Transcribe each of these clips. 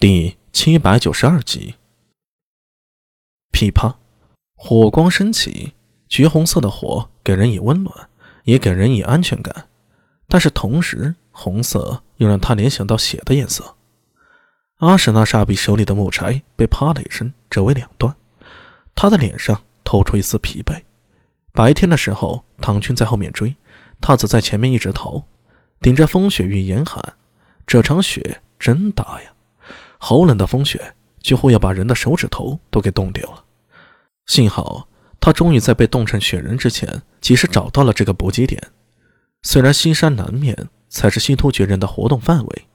第七百九十二集。噼啪，火光升起，橘红色的火给人以温暖，也给人以安全感。但是同时，红色又让他联想到血的颜色。阿史那沙比手里的木柴被啪的一声折为两段，他的脸上透出一丝疲惫。白天的时候，唐军在后面追，他则在前面一直逃，顶着风雪与严寒。这场雪真大呀！好冷的风雪，几乎要把人的手指头都给冻掉了。幸好他终于在被冻成雪人之前，及时找到了这个补给点。虽然西山南面才是西突厥人的活动范围，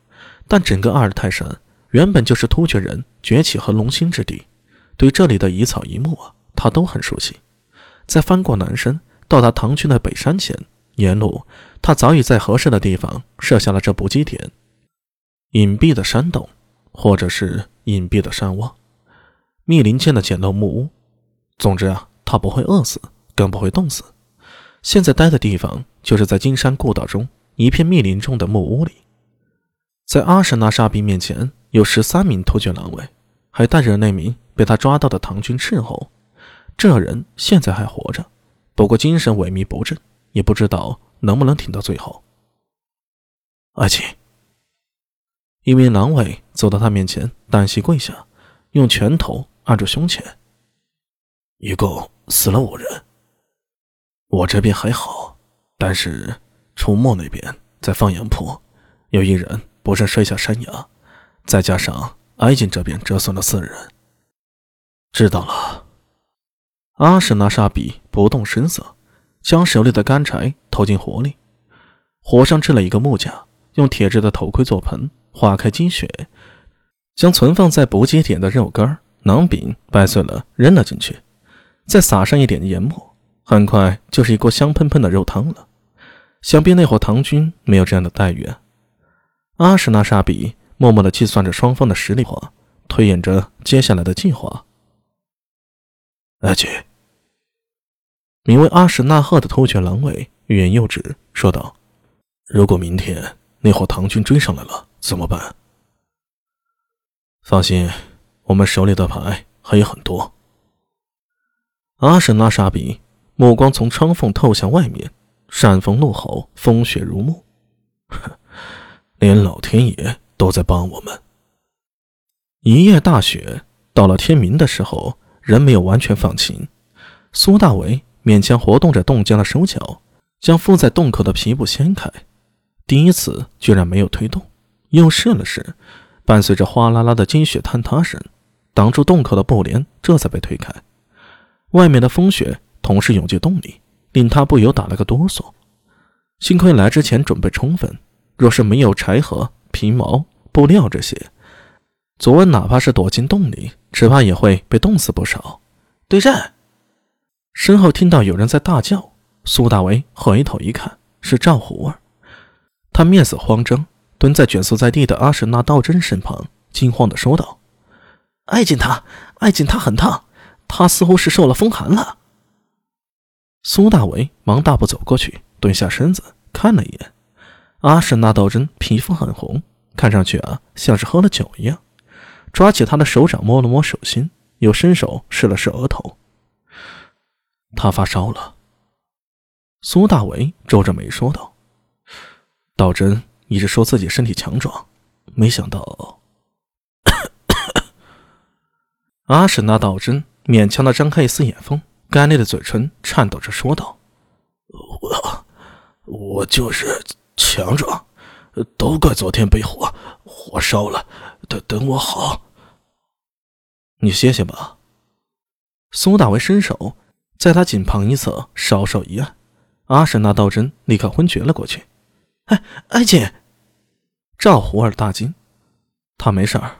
但整个阿尔泰山原本就是突厥人崛起和隆兴之地，对这里的一草一木啊，他都很熟悉。在翻过南山，到达唐军的北山前，沿路他早已在合适的地方设下了这补给点，隐蔽的山洞。或者是隐蔽的山洼，密林间的简陋木屋。总之啊，他不会饿死，更不会冻死。现在待的地方就是在金山故道中一片密林中的木屋里。在阿什纳沙比面前，有十三名突厥狼卫，还带着那名被他抓到的唐军斥候。这人现在还活着，不过精神萎靡不振，也不知道能不能挺到最后。爱卿。一名狼尾走到他面前，单膝跪下，用拳头按住胸前。一共死了五人。我这边还好，但是出没那边在放羊坡，有一人不慎摔下山崖，再加上挨近这边折损了四人。知道了。阿什纳沙比不动声色，将手里的干柴投进火里，火上支了一个木架，用铁制的头盔做盆。化开积雪，将存放在补给点的肉干、馕饼掰碎了扔了进去，再撒上一点盐末，很快就是一锅香喷喷的肉汤了。想必那伙唐军没有这样的待遇啊！阿什纳沙比默默地计算着双方的实力，话推演着接下来的计划。阿姐，名为阿什纳赫的突厥狼尾欲言又止，说道：“如果明天那伙唐军追上来了。”怎么办？放心，我们手里的牌还有很多。阿什纳沙比目光从窗缝透向外面，扇风怒吼，风雪如幕。连老天爷都在帮我们。一夜大雪，到了天明的时候，人没有完全放晴。苏大为勉强活动着冻僵的手脚，将敷在洞口的皮布掀开，第一次居然没有推动。又试了试，伴随着哗啦啦的积雪坍塌声，挡住洞口的布帘这才被推开。外面的风雪同时涌进洞里，令他不由打了个哆嗦。幸亏来之前准备充分，若是没有柴禾、皮毛、布料这些，昨晚哪怕是躲进洞里，只怕也会被冻死不少。对战！身后听到有人在大叫，苏大为回头一看，是赵虎儿，他面色慌张。蹲在蜷缩在地的阿什纳道真身旁，惊慌地说道：“爱锦他，爱锦他很烫，他似乎是受了风寒了。”苏大为忙大步走过去，蹲下身子看了一眼阿什纳道真，皮肤很红，看上去啊像是喝了酒一样。抓起他的手掌摸了摸手心，又伸手试了试额头。他发烧了。苏大为皱着眉说道：“道真。”一直说自己身体强壮，没想到。阿史那道真勉强的张开一丝眼缝，干裂的嘴唇颤抖着说道：“我，我就是强壮，都怪昨天被火火烧了。等等我好，你歇歇吧。”苏大为伸手在他颈旁一侧稍稍一按，阿史那道真立刻昏厥了过去。哎，爱姐！赵胡儿大惊，他没事儿，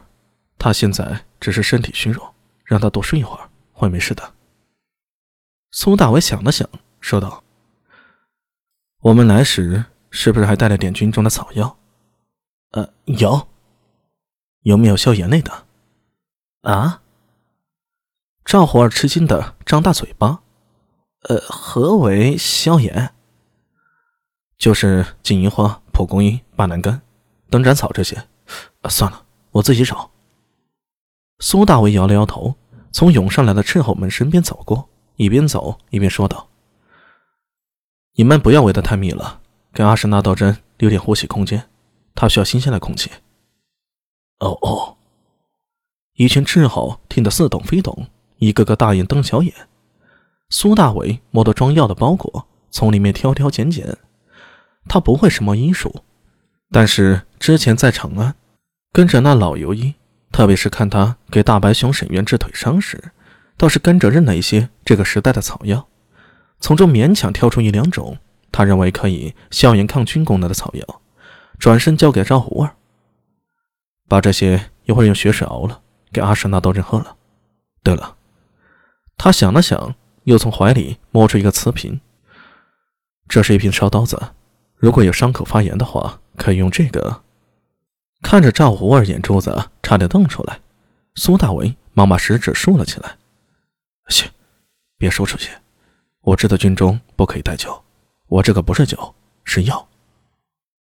他现在只是身体虚弱，让他多睡一会儿，会没事的。苏大伟想了想，说道：“我们来时是不是还带了点军中的草药？”“呃，有。”“有没有消炎类的？”“啊？”赵胡儿吃惊的张大嘴巴，“呃，何为消炎？”就是金银花、蒲公英、巴南干、灯盏草这些。算了，我自己找。苏大伟摇了摇头，从涌上来的斥候们身边走过，一边走一边说道：“你们不要围得太密了，给阿什纳道真留点呼吸空间，他需要新鲜的空气。”哦哦，一群斥候听得似懂非懂，一个个大眼瞪小眼。苏大伟摸到装药的包裹，从里面挑挑拣拣。他不会什么医术，但是之前在长安跟着那老游医，特别是看他给大白熊沈渊治腿伤时，倒是跟着认了一些这个时代的草药，从中勉强挑出一两种他认为可以消炎抗菌功能的草药，转身交给赵胡儿，把这些一会儿用血水熬了，给阿什纳道人喝了。对了，他想了想，又从怀里摸出一个瓷瓶，这是一瓶烧刀子。如果有伤口发炎的话，可以用这个。看着赵胡儿眼珠子差点瞪出来，苏大为忙把食指竖了起来。行，别说出去。我知道军中不可以带酒，我这个不是酒，是药。